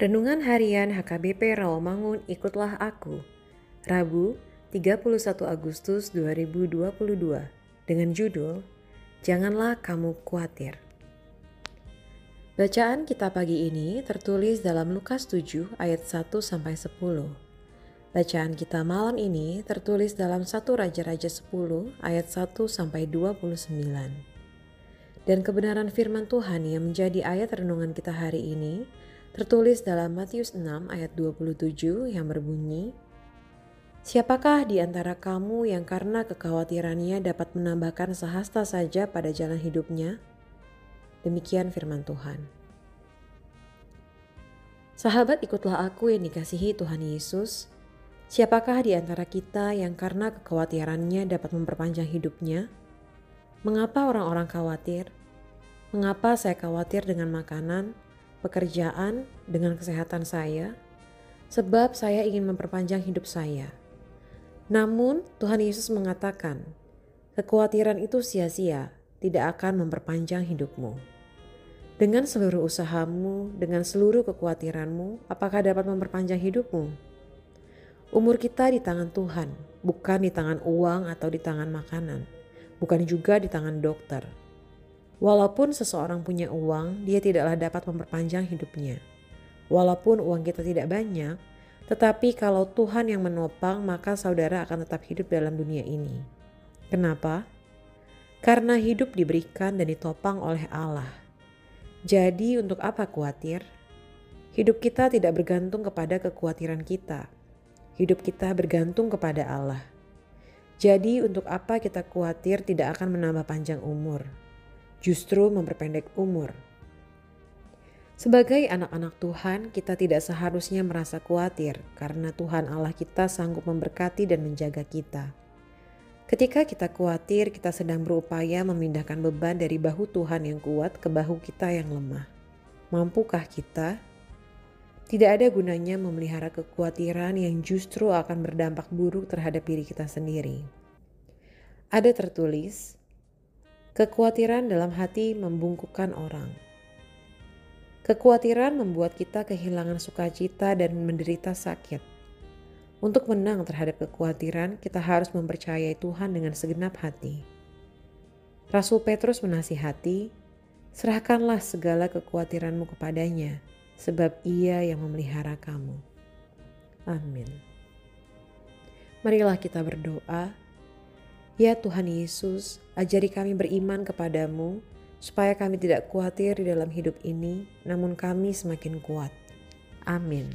Renungan Harian HKBP Rawamangun Ikutlah Aku Rabu 31 Agustus 2022 dengan judul Janganlah Kamu Khawatir Bacaan kita pagi ini tertulis dalam Lukas 7 ayat 1 sampai 10. Bacaan kita malam ini tertulis dalam 1 Raja-Raja 10 ayat 1 sampai 29. Dan kebenaran firman Tuhan yang menjadi ayat renungan kita hari ini tertulis dalam Matius 6 ayat 27 yang berbunyi, Siapakah di antara kamu yang karena kekhawatirannya dapat menambahkan sehasta saja pada jalan hidupnya? Demikian firman Tuhan. Sahabat ikutlah aku yang dikasihi Tuhan Yesus. Siapakah di antara kita yang karena kekhawatirannya dapat memperpanjang hidupnya? Mengapa orang-orang khawatir? Mengapa saya khawatir dengan makanan, pekerjaan, dengan kesehatan saya? Sebab saya ingin memperpanjang hidup saya. Namun Tuhan Yesus mengatakan, kekhawatiran itu sia-sia, tidak akan memperpanjang hidupmu. Dengan seluruh usahamu, dengan seluruh kekhawatiranmu, apakah dapat memperpanjang hidupmu? Umur kita di tangan Tuhan, bukan di tangan uang atau di tangan makanan, bukan juga di tangan dokter. Walaupun seseorang punya uang, dia tidaklah dapat memperpanjang hidupnya. Walaupun uang kita tidak banyak, tetapi kalau Tuhan yang menopang, maka saudara akan tetap hidup dalam dunia ini. Kenapa? Karena hidup diberikan dan ditopang oleh Allah. Jadi, untuk apa khawatir? Hidup kita tidak bergantung kepada kekhawatiran kita. Hidup kita bergantung kepada Allah. Jadi, untuk apa kita khawatir tidak akan menambah panjang umur, justru memperpendek umur. Sebagai anak-anak Tuhan, kita tidak seharusnya merasa khawatir karena Tuhan Allah kita sanggup memberkati dan menjaga kita. Ketika kita khawatir, kita sedang berupaya memindahkan beban dari bahu Tuhan yang kuat ke bahu kita yang lemah. Mampukah kita? Tidak ada gunanya memelihara kekhawatiran yang justru akan berdampak buruk terhadap diri kita sendiri. Ada tertulis, kekhawatiran dalam hati membungkukkan orang. Kekhawatiran membuat kita kehilangan sukacita dan menderita sakit. Untuk menang terhadap kekhawatiran, kita harus mempercayai Tuhan dengan segenap hati. Rasul Petrus menasihati, serahkanlah segala kekhawatiranmu kepadanya, sebab ia yang memelihara kamu. Amin. Marilah kita berdoa. Ya Tuhan Yesus, ajari kami beriman kepadamu, supaya kami tidak khawatir di dalam hidup ini, namun kami semakin kuat. Amin.